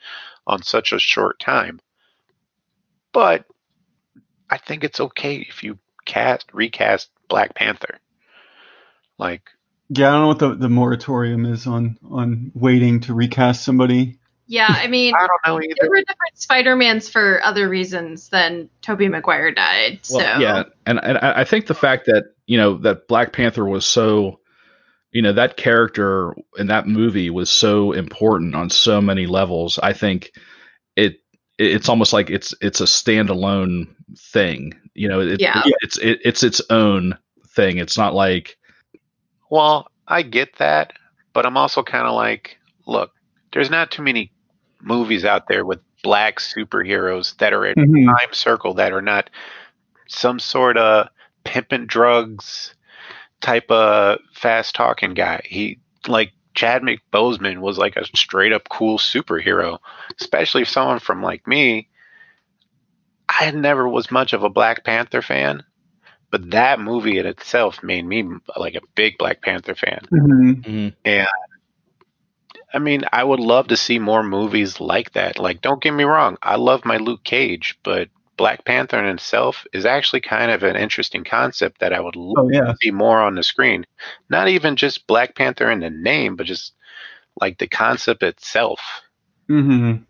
on such a short time. But I think it's okay if you cast recast Black Panther. Like Yeah, I don't know what the, the moratorium is on on waiting to recast somebody. Yeah, I mean, I don't know either. there were different Spider-Mans for other reasons than Tobey Maguire died. So Well, yeah, and and I I think the fact that you know that Black Panther was so, you know, that character in that movie was so important on so many levels. I think it it's almost like it's it's a standalone thing. You know, it, Yeah. it's it, it's its own thing. It's not like Well, I get that, but I'm also kind of like, look, there's not too many movies out there with black superheroes that are in Mhm. time circle that are not some sort of pimping drugs type of fast talking guy. He like Chad Boseman was like a straight up cool superhero, especially if someone from like me. I never was much of a Black Panther fan, but that movie in itself made me like a big Black Panther fan. Mhm. mm, And I mean, I would love to see more movies like that. Like, don't get me wrong, I love my Luke Cage, but Black Panther in itself is actually kind of an interesting concept that I would love Oh yeah. to see more on the screen. Not even just Black Panther in the name, but just like the concept itself. hmm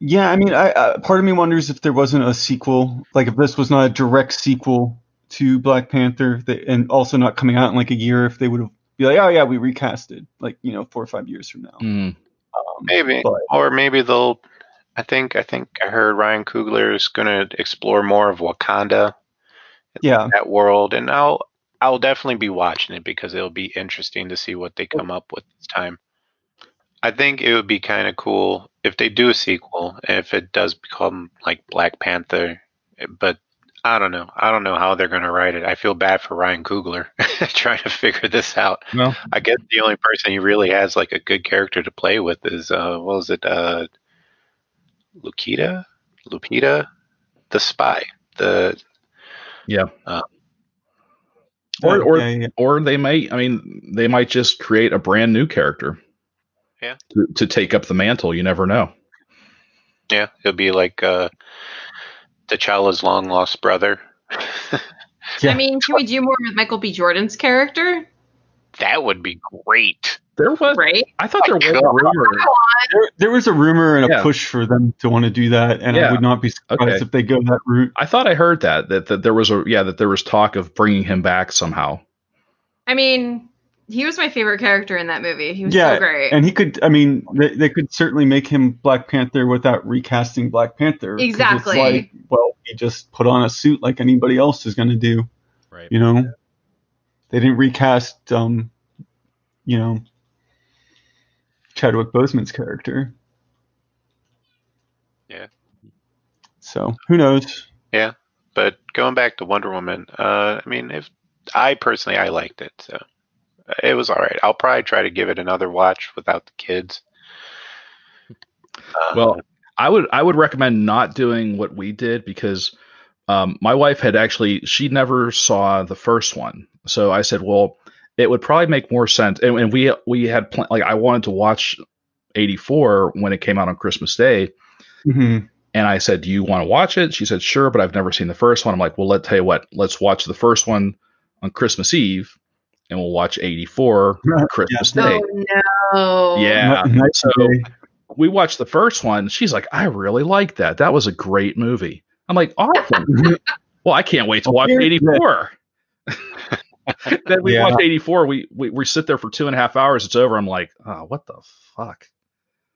Yeah, I mean, I, uh, part of me wonders if there wasn't a sequel, like if this was not a direct sequel to Black Panther, that, and also not coming out in like a year, if they would have be like, oh yeah, we recast it, like you know, four or five years from now. mm, Um, Maybe, But- or maybe they'll. I think I think I heard Ryan Coogler is going to explore more of Wakanda yeah, that world, and I'll I'll definitely be watching it because it'll be interesting to see what they come up with this time. I think it would be kind of cool if they do a sequel, if it does become like Black Panther, but I don't know. I don't know how they're going to write it. I feel bad for Ryan Coogler trying to figure this out. Well, I guess the only person he really has like a good character to play with is uh what was it uh Lupita Lupita the spy the yeah. Uh, or or yeah, yeah. or they might. I mean, they might just create a brand new character. Yeah. To, to take up the mantle. You never know. yeah it'll be like uh T'Challa's long lost brother. Yeah. I mean, can we do more with Michael B. Jordan's character? that would be great. There was. Right? I thought there oh was a rumor. There, there was a rumor and a Yeah. push for them to want to do that, and Yeah. I would not be surprised Okay. if they go that route. I thought I heard that, that that there was a yeah that there was talk of bringing him back somehow. I mean, he was my favorite character in that movie. He was Yeah, so great. And he could, I mean, they, they could certainly make him Black Panther without recasting Black Panther. Exactly. It's like, well, he just put on a suit like anybody else is going to do. Right. You know, they didn't recast, um, you know, Chadwick Boseman's character. Yeah. So who knows? Yeah. But going back to Wonder Woman, uh I mean if I personally I liked it, so it was all right. I'll probably try to give it another watch without the kids. Uh, Well, I would I would recommend not doing what we did because um, my wife had actually she never saw the first one, so I said, well, it would probably make more sense. And, and we we had pl- like I wanted to watch '84 when it came out on Christmas Day, hmm and I said, do you want to watch it? She said, sure, but I've never seen the first one. I'm like, well, let's tell you what, let's watch the first one on Christmas Eve, and we'll watch '84 on Christmas Day. oh no. Yeah. Nice So day. we watched the first one. She's like, I really like that. That was a great movie. I'm like, awesome. well, I can't wait to watch 84. then we Yeah. watched 84. We, we we sit there for two and a half hours. It's over. I'm like, oh, what the fuck?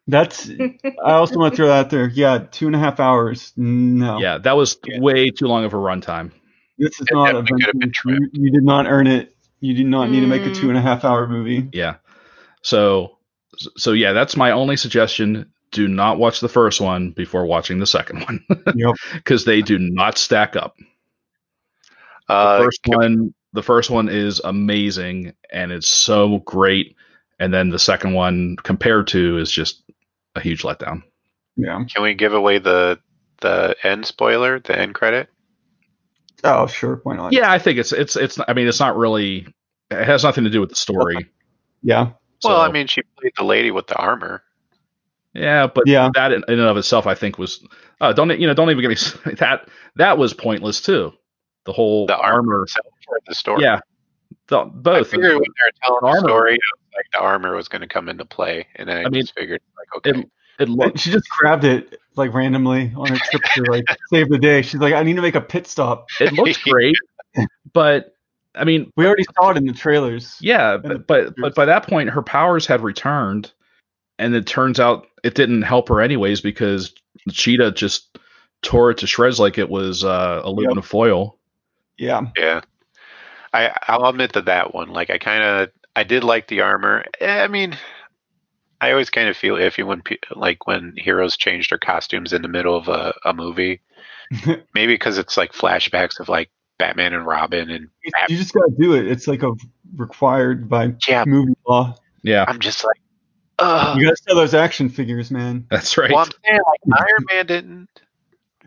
That's. I also want to throw that out there. Yeah, two and a half hours. No. Yeah, that was Yeah. way too long of a runtime. This is It not a. definitely could you, you did not earn it. You do not need to make a Mm. two and a half hour movie. Yeah. So so yeah, that's my only suggestion. Do not watch the first one before watching the second one Yep. because they do not stack up. The uh, first one the first one is amazing and it's so great and then the second one compared to is just a huge letdown Yeah. Can we give away the the end spoiler, the end credit? Oh, sure. Why not? yeah i think it's it's it's i mean it's not really it has nothing to do with the story Yeah. well, I mean, she played the lady with the armor. yeah but Yeah. that in, in and of itself i think was uh, don't you know don't even get me that that was pointless too the whole The armor armor itself for the story. yeah the, I both figured when they were telling the, armor. story, it like the armor was going to come into play, and then I, I mean, just figured, like, okay, it, it looked She just grabbed it like randomly on a trip to like save the day. She's like, I need to make a pit stop. it looked great but i mean We already saw it in the trailers. Yeah, but but, but by that point, her powers had returned, and it turns out it didn't help her anyways because Cheetah just tore it to shreds like it was uh, aluminum foil. Yeah. yeah. I I'll admit to that one. Like, I kind of I did like the armor. Eh, I mean, I always kind of feel iffy when pe- like when heroes change their costumes in the middle of a, a movie. Maybe because it's like flashbacks of like Batman and Robin, and you just gotta do it. It's like a required by yeah, movie law. Yeah, I'm just like, ugh. You gotta sell those action figures, man. that's right. Well, I'm saying like Iron Man didn't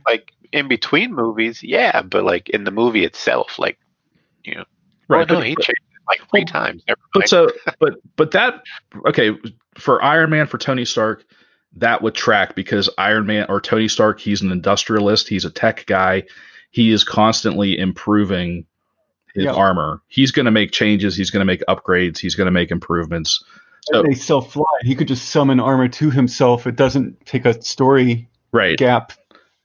like in between movies, yeah, but like in the movie itself, like you know, right, oh no, he changed it like three times. Never but so but but that okay for Iron Man for Tony Stark. That would track because Iron Man or Tony Stark, he's an industrialist, he's a tech guy, he is constantly improving his Yeah. armor. He's going to make changes, he's going to make upgrades, he's going to make improvements. So- they self fly. He could just summon armor to himself. It doesn't take a story Right. gap.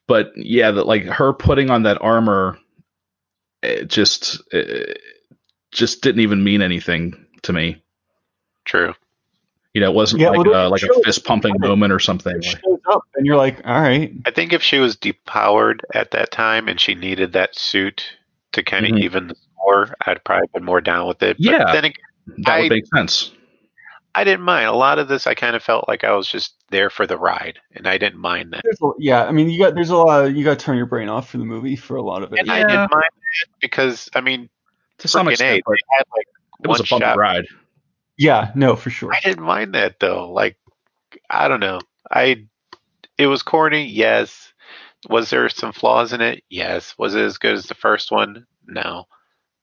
but yeah, that like her putting on that armor, it just it just didn't even mean anything to me. True. You know, it wasn't Yeah, like well, a, like a fist pumping moment or something. It shows up, and you're like, all right. I think if she was depowered at that time and she needed that suit to kind of Mhm. even the score, I'd probably been more down with it. But Yeah. then again, That I- would make sense. I didn't mind a lot of this. I kind of felt like I was just there for the ride, and I didn't mind that. A, yeah, I mean, you got there's a lot. Of, you got to turn your brain off for the movie for a lot of it. And I Yeah. didn't mind that because I mean, To some extent, A, they had like it was a bumpy shot. ride. Yeah, no, for sure. I didn't mind that though. Like, I don't know. I it was corny. Yes. Was there some flaws in it? Yes. Was it as good as the first one? No.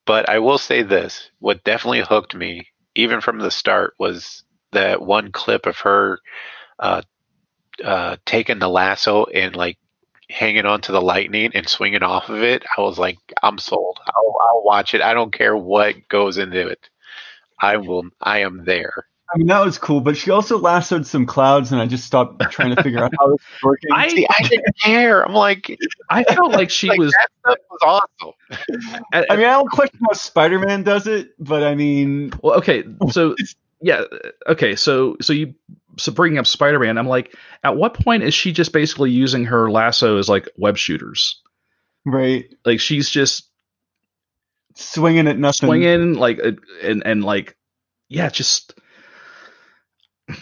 But I will say this: what definitely hooked me, even from the start, was that one clip of her uh, uh, taking the lasso and like hanging onto the lightning and swinging off of it. I was like, I'm sold. I'll, I'll watch it. I don't care what goes into it. I will. I am there. I mean, that was cool, but she also lassoed some clouds, and I just stopped trying to figure out how this was working. I- See, I didn't care. I'm like, I felt like she like, was. that stuff was awesome. at- I mean, I don't question how Spider-Man does it, but I mean, Well, okay, so yeah, okay, so so you so bringing up Spider-Man, I'm like, at what point is she just basically using her lasso as like web shooters? right, Like she's just swinging at nothing. swinging like uh, and and like yeah, just.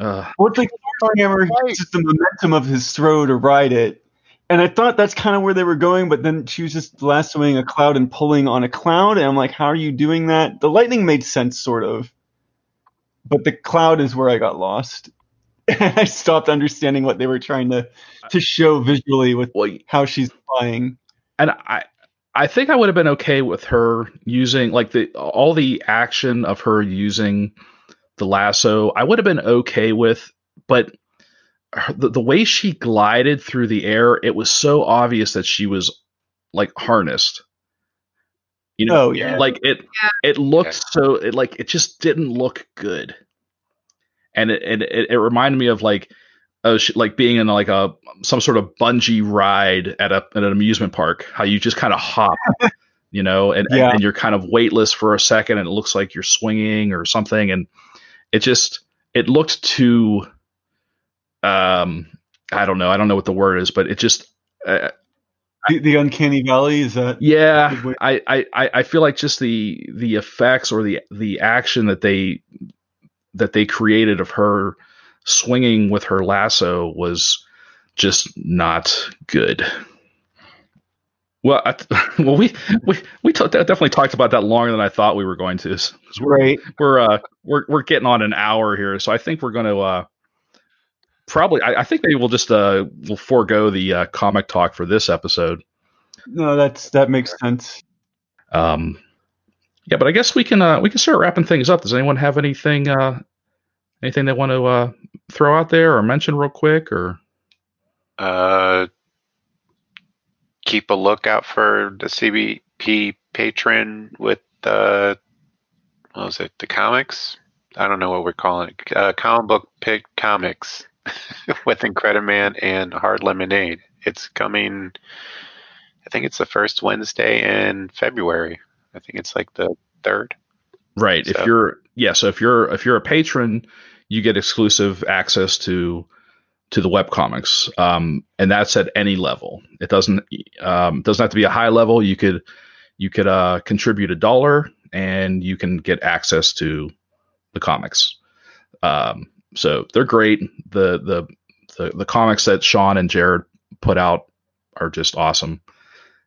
Uh, Well, it's like Starhammer uses the momentum of his throw to ride it. And I thought that's kind of where they were going, but then she was just lassoing a cloud and pulling on a cloud, and I'm like, how are you doing that? The lightning made sense, sort of. But the cloud is where I got lost. And I stopped understanding what they were trying to, to show visually with well, how she's flying. and I I think I would have been okay with her using like the all the action of her using the lasso. I would have been okay with, but her, the, the way she glided through the air, it was so obvious that she was like harnessed. You know, Oh, yeah. like it it looked so it like it just didn't look good. And it it, it, it reminded me of like sh- like being in like a some sort of bungee ride at a at an amusement park. How you just kind of hop, you know, and, and Yeah. and you're kind of weightless for a second, and it looks like you're swinging or something, and it just it looked too. Um, I don't know. I don't know what the word is, but it just. Uh, The, the uncanny valley is that yeah, I, I, I I feel like just the the effects or the the action that they that they created of her swinging with her lasso was just not good. Well, I, well, we we we t- definitely talked about that longer than I thought we were going to. 'cause We're right. we're uh we're we're getting on an hour here, so I think we're going to uh probably I, I think maybe we'll just uh we'll forego the uh, comic talk for this episode. No, that's that makes sense. Um, yeah, but I guess we can uh, we can start wrapping things up. Does anyone have anything uh, anything they want to uh, throw out there or mention real quick? Or Uh, keep a lookout for the CBP patron with the what was it? The comics. I don't know what we're calling it. Uh, Comic Book Pit comics with Incrediman and Hard Lemonade. It's coming. I think it's the first Wednesday in February. I think it's like the third. right, if you're yeah, so if you're if you're a patron, you get exclusive access to to the web comics, um, and that's at any level. It doesn't um, doesn't have to be a high level. You could you could uh, contribute a dollar and you can get access to the comics. Um, so they're great. The, the the the comics that Sean and Jared put out are just awesome.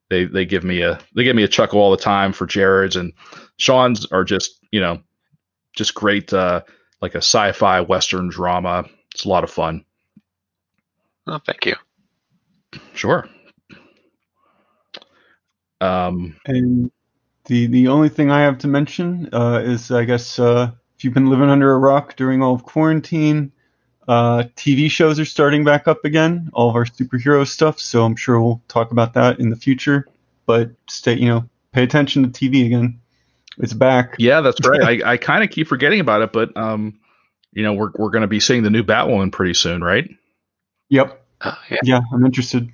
They they give me a they give me a chuckle all the time for Jared's and Sean's are just you know just great uh, like a sci-fi western drama. It's a lot of fun. Oh, thank you. Sure. Um, And the the only thing I have to mention uh, is, I guess, uh, if you've been living under a rock during all of quarantine, uh, TV shows are starting back up again. All of our superhero stuff. So I'm sure we'll talk about that in the future. But stay, you know, pay attention to TV again. It's back. yeah, that's right. I, I kind of keep forgetting about it, but um, you know, we're we're going to be seeing the new Batwoman pretty soon, right? Yep. Oh, yeah. Yeah, I'm interested.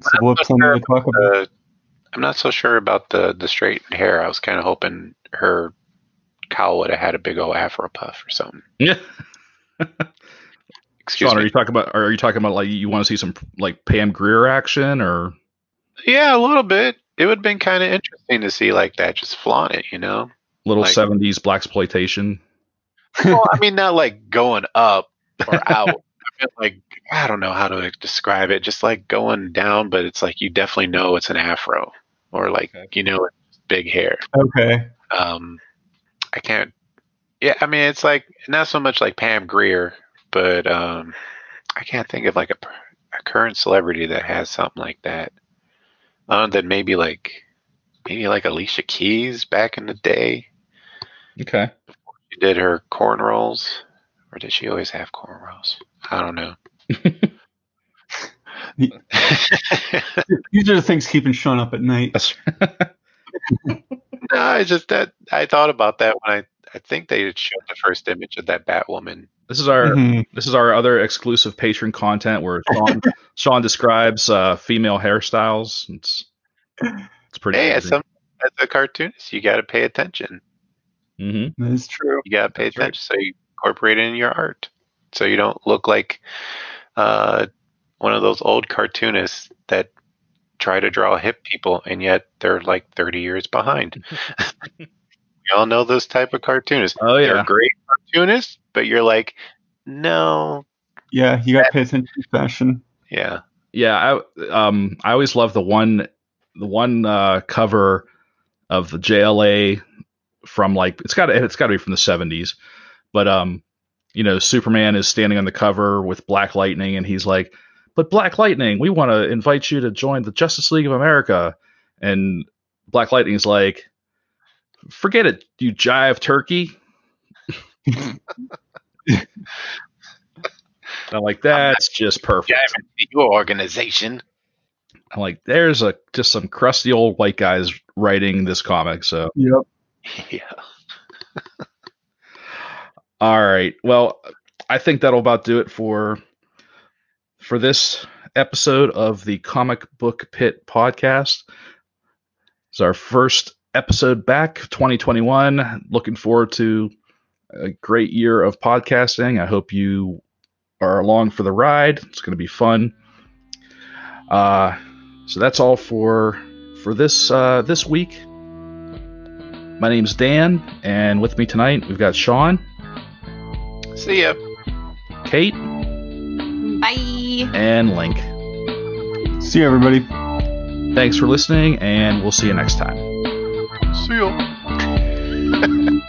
So we'll have plenty to talk about. Uh, I'm not so sure about the the straight hair. I was kind of hoping her cowl would have had a big old afro puff or something. Yeah. Excuse Sean, are you talking about? Are you talking about like you want to see some like Pam Grier action or? Yeah, a little bit. It would have been kind of interesting to see like that, just flaunt it, you know. little Like- 70s black exploitation. well, I mean, not like going up or out. I mean, like I don't know how to describe it. Just like going down, but it's like you definitely know it's an afro, or like Okay. you know it's big hair. Okay. Um, I can't. Yeah, I mean, it's like not so much like Pam Grier, but um, I can't think of like a, a current celebrity that has something like that. Uh, Other than maybe like maybe like Alicia Keys back in the day. Okay. She did her corn rolls, or did she always have corn rolls? I don't know. These are the things keeping Sean up at night. No, it's just that I thought about that when I I think they showed the first image of that Batwoman. This is our Mhm. this is our other exclusive patron content where Sean Sean describes uh, female hairstyles. It's it's pretty. Hey, as some as a cartoonist, you got to pay attention. hmm That is true. You got to pay That's right. attention so you incorporate it in your art, so you don't look like uh, one of those old cartoonists that try to draw hip people and yet they're like 30 years behind. we all know those type of cartoonists. Oh They're yeah. great cartoonists, but you're like, no, Yeah, you got to pay attention to fashion. yeah, Yeah, I um I always love the one the one uh, cover of the JLA from like it's got it's got to be from the 70s, but um you know Superman is standing on the cover with Black Lightning and he's like, "But Black Lightning, we want to invite you to join the Justice League of America." And Black Lightning's like, "Forget it, you jive turkey." I'm like, that's just perfect. Your organization. I'm like, there's a just some crusty old white guys writing this comic. So, Yep. Yeah. all right. Well, I think that'll about do it for for this episode of the Comic Book Pit podcast. It's our first episode back, 2021. Looking forward to a great year of podcasting. I hope you are along for the ride. It's going to be fun. Uh, so that's all for for this uh, this week. My name's Dan, and with me tonight we've got Sean, See ya. Kate, Bye. and Link. See you, everybody. Thanks for listening, and we'll see you next time. See ya.